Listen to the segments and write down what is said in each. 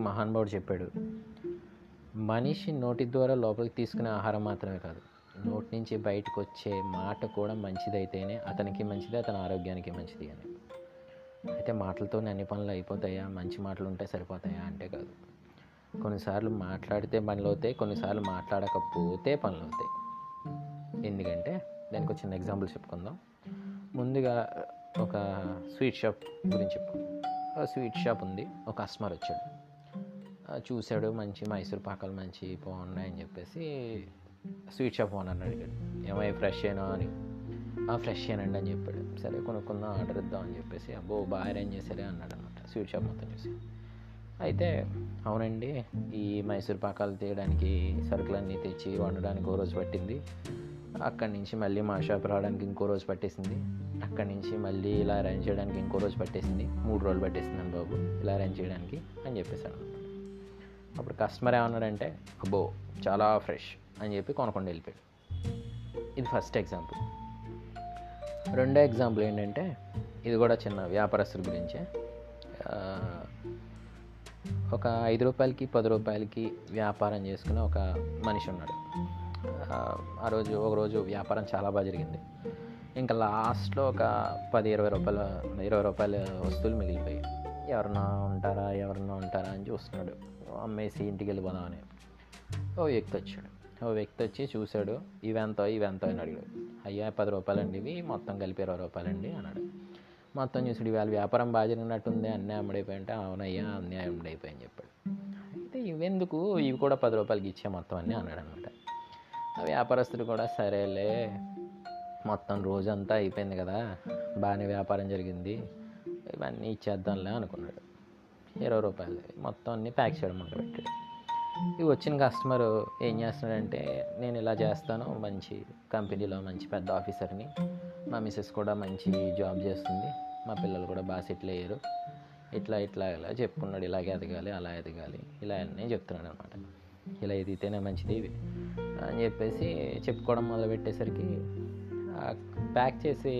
మహానుభావుడు చెప్పాడు మనిషి నోటి ద్వారా లోపలికి తీసుకునే ఆహారం మాత్రమే కాదు. నోటి నుంచి బయటకు వచ్చే మాట కూడా మంచిదైతేనే అతనికి మంచిది అతని ఆరోగ్యానికి మంచిది అని. అయితే మాటలతో అన్ని పనులు అయిపోతాయా? మంచి మాటలు ఉంటే సరిపోతాయా? అంటే కాదు. కొన్నిసార్లు మాట్లాడితే పనులు అవుతాయి కొన్నిసార్లు మాట్లాడకపోతే పనులు అవుతాయి ఎందుకంటే దానికి ఒక చిన్న ఎగ్జాంపుల్ చెప్పుకుందాం. ముందుగా ఒక స్వీట్ షాప్ గురించి చెప్పుకుందాం స్వీట్ షాప్ ఉంది ఒక కస్టమర్ వచ్చాడు. చూశాడు. మంచి మైసూర్ పాకాలు మంచి బాగున్నాయని చెప్పేసి స్వీట్ షాప్ ఓనర్ని అడిగాడు. ఏమై ఫ్రెష్ అయినా అని. ఫ్రెష్ అయినండి అని చెప్పాడు. సరే కొనుక్కుందాం ఆర్డర్ ఇద్దాం అని చెప్పేసి అబ్బో బాగా అరేంజ్ చేశారే అన్నాడు అనమాట స్వీట్ షాప్ మొత్తం చూసి. అయితే అవునండి ఈ మైసూర్ పాకాలు తీయడానికి సరుకులన్నీ తెచ్చి వండడానికి ఓ రోజు పట్టింది. అక్కడి నుంచి మళ్ళీ మా షాప్ రావడానికి ఇంకో రోజు పట్టేసింది. అక్కడి నుంచి మళ్ళీ ఇలా అరేంజ్ చేయడానికి ఇంకో రోజు పట్టేసింది. మూడు రోజులు పట్టేసింది అని బాబు ఇలా అరేంజ్ చేయడానికి అని చెప్పేశాను అప్పుడు కస్టమర్ ఏమన్నాడంటే అబ్బో చాలా ఫ్రెష్ అని చెప్పి కొనకుండా వెళ్ళిపోయాడు. ఇది ఫస్ట్ ఎగ్జాంపుల్. రెండో ఎగ్జాంపుల్ ఏంటంటే ఇది కూడా చిన్న వ్యాపారస్తుల గురించే. ఒక ఐదు రూపాయలకి పది రూపాయలకి వ్యాపారం చేసుకునే ఒక మనిషి ఉన్నాడు. ఆ, రోజు ఒకరోజు వ్యాపారం చాలా బాగా జరిగింది. ఇంకా లాస్ట్లో ఒక పది ఇరవై రూపాయల ఇరవై రూపాయల వస్తువులు మిగిలిపోయాయి. ఎవరన్నా ఉంటారా ఎవరన్నా ఉంటారా అని చూస్తున్నాడు. అమ్మేసి ఇంటికి వెళ్ళిపోదామని. ఓ వ్యక్తి వచ్చాడు. ఓ వ్యక్తి వచ్చి చూశాడు ఇవెంతో ఇవెంతో అని అడిగాడు. అయ్యా పది రూపాయలండి ఇవి మొత్తం కలిపి ఇరవై రూపాయలండి అన్నాడు. మొత్తం చూసాడు ఇవాళ వ్యాపారం బాగా జరిగినట్టుంది అన్నీ అమ్ముడైపోయి అంటే అవునయ్యా అన్నీ అమ్ముడైపోయి అని చెప్పాడు. అయితే ఇవెందుకు? ఇవి కూడా పది రూపాయలకి ఇచ్చే మొత్తం అన్నీ అన్నాడు అనమాట. ఆ వ్యాపారస్తుడు కూడా సరేలే మొత్తం రోజంతా అయిపోయింది కదా బాగానే వ్యాపారం జరిగింది ఇవన్నీ ఇచ్చేద్దాంలే అనుకున్నాడు. ఇరవై రూపాయలు. మొత్తం అన్నీ ప్యాక్ చేయడం మొదలుపెట్టాడు ఇవి వచ్చిన కస్టమర్ ఏం చేస్తున్నాడంటే నేను ఇలా చేస్తాను మంచి కంపెనీలో మంచి పెద్ద ఆఫీసర్ని. మా మిస్సెస్ కూడా మంచి జాబ్ చేస్తుంది. మా పిల్లలు కూడా బాగా సెటిల్ అయ్యారు. ఇట్లా ఇట్లా ఇలా చెప్పుకున్నాడు. ఇలాగే ఎదగాలి అలా ఎదగాలి. ఇలా అన్నీ చెప్తున్నాడు అనమాట ఇలా ఎదిగితేనే మంచిది అని చెప్పేసి చెప్పుకోవడం మొదలుపెట్టేసరికి ప్యాక్ చేసి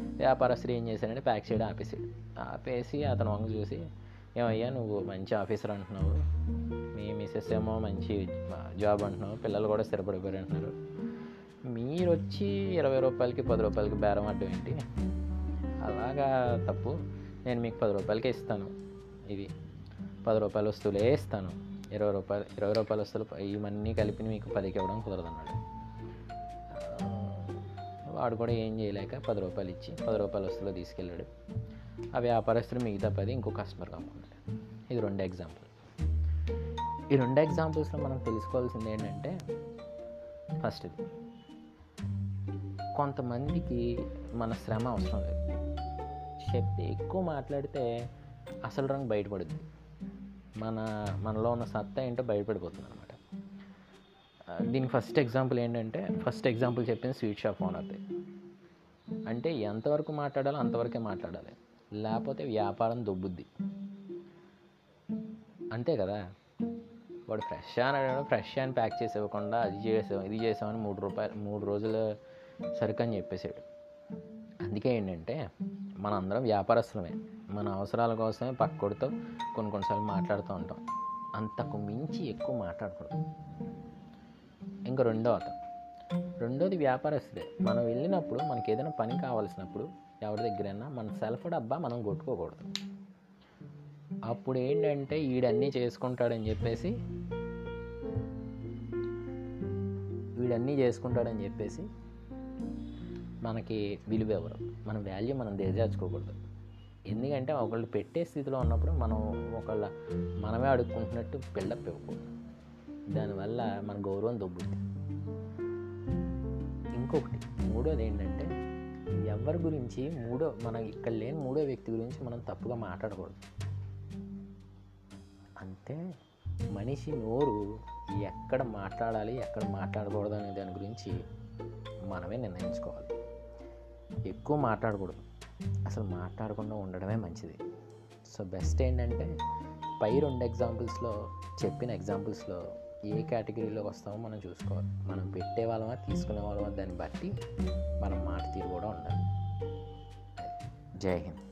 వ్యాపారస్తుడు ఏం చేశాడంటే ప్యాక్ చేయడం ఆపేసాడు ఆపేసి అతను వంగ చూసి ఏమయ్యా నువ్వు మంచి ఆఫీసర్ అంటున్నావు. మీ మిస్సెస్ ఏమో మంచి జాబ్ అంటున్నావు. పిల్లలు కూడా స్థిరపడిపోయారు అంటున్నారు. మీరు వచ్చి ఇరవై రూపాయలకి పది రూపాయలకి బేరం అడ్డం ఏంటి? అలాగా తప్పు. నేను మీకు పది రూపాయలకే ఇస్తాను. ఇవి పది రూపాయల వస్తువులే ఇస్తాను. ఇరవై రూపాయలు ఇరవై రూపాయల వస్తువులు ఇవన్నీ కలిపి మీకు పదికి ఇవ్వడం కుదరదన్నాడు. ఆ, వాడు కూడా ఏం చేయలేక పది రూపాయలు ఇచ్చి పది రూపాయల వస్తువులు తీసుకెళ్ళాడు. ఆ వ్యాపారస్తులు మిగతా పది ఇంకో కస్టమర్కి అమ్ముకున్నాడు ఇది రెండు ఎగ్జాంపుల్ ఈ రెండు ఎగ్జాంపుల్స్లో మనం తెలుసుకోవాల్సింది ఏంటంటే ఫస్ట్ ఇది. కొంతమందికి మన శ్రమ అవసరం లేదు. చెప్తే ఎక్కువ మాట్లాడితే అసలు రంగు బయటపడుద్ది. మన మనలో ఉన్న సత్తా ఏంటో బయటపడిపోతుంది అనమాట దీని ఫస్ట్ ఎగ్జాంపుల్ ఏంటంటే ఫస్ట్ ఎగ్జాంపుల్ చెప్పింది స్వీట్ షాప్ ఓనర్ది అంటే ఎంతవరకు మాట్లాడాలో అంతవరకే మాట్లాడాలి. లేకపోతే వ్యాపారం దొబ్బుద్ది. అంతే కదా? వాడు ఫ్రెష్ అని అడిగాడు ఫ్రెష్ అని ప్యాక్ చేసి ఇవ్వకుండా అది చేసాం ఇది చేసామని మూడు రూపాయలు మూడు రోజుల సరుకు అని చెప్పేశాడు. అందుకే ఏంటంటే మన అందరం వ్యాపారస్తులమే. మన అవసరాల కోసమే పక్కడితో కొన్ని కొన్నిసార్లు మాట్లాడుతూ ఉంటాం. అంతకు మించి ఎక్కువ మాట్లాడకూడదు. ఇంకా రెండో అతను. రెండోది వ్యాపారస్తుడే. మనం వెళ్ళినప్పుడు మనకి ఏదైనా పని కావాల్సినప్పుడు ఎవరి దగ్గరైనా మన సెల్ఫ్ డబ్బా మనం కొట్టుకోకూడదు. అప్పుడు ఏంటంటే వీడన్నీ చేసుకుంటాడని చెప్పేసి వీడన్నీ చేసుకుంటాడని చెప్పేసి మనకి విలువ ఎవరు? మన వాల్యూ మనం దిగజార్చుకోకూడదు ఎందుకంటే ఒకళ్ళు పెట్టే స్థితిలో ఉన్నప్పుడు మనం ఒకళ్ళ మనమే అడుక్కుంటున్నట్టు బిల్డప్ ఇవ్వకూడదు. దానివల్ల మన గౌరవం దొబ్బుద్ది. ఇంకొకటి మూడోది ఏంటంటే ఎవరి గురించి మూడో మన ఇక్కడ లేని మూడో వ్యక్తి గురించి మనం తప్పుగా మాట్లాడకూడదు. అంతే మనిషి నోరు ఎక్కడ మాట్లాడాలి ఎక్కడ మాట్లాడకూడదు అనే దాని గురించి మనమే నిర్ణయించుకోవాలి. ఎక్కువ మాట్లాడకూడదు. అసలు మాట్లాడకుండా ఉండడమే మంచిది. సో బెస్ట్ ఏంటంటే పై రెండు ఎగ్జాంపుల్స్లో చెప్పిన ఎగ్జాంపుల్స్లో ఏ కేటగిరీలో వస్తామో మనం చూసుకోవాలి. మనం పెట్టే వాళ్ళమా తీసుకునే వాళ్ళమా దాన్ని బట్టి మనం మాట తీరు కూడా ఉండాలి. జై హింద్.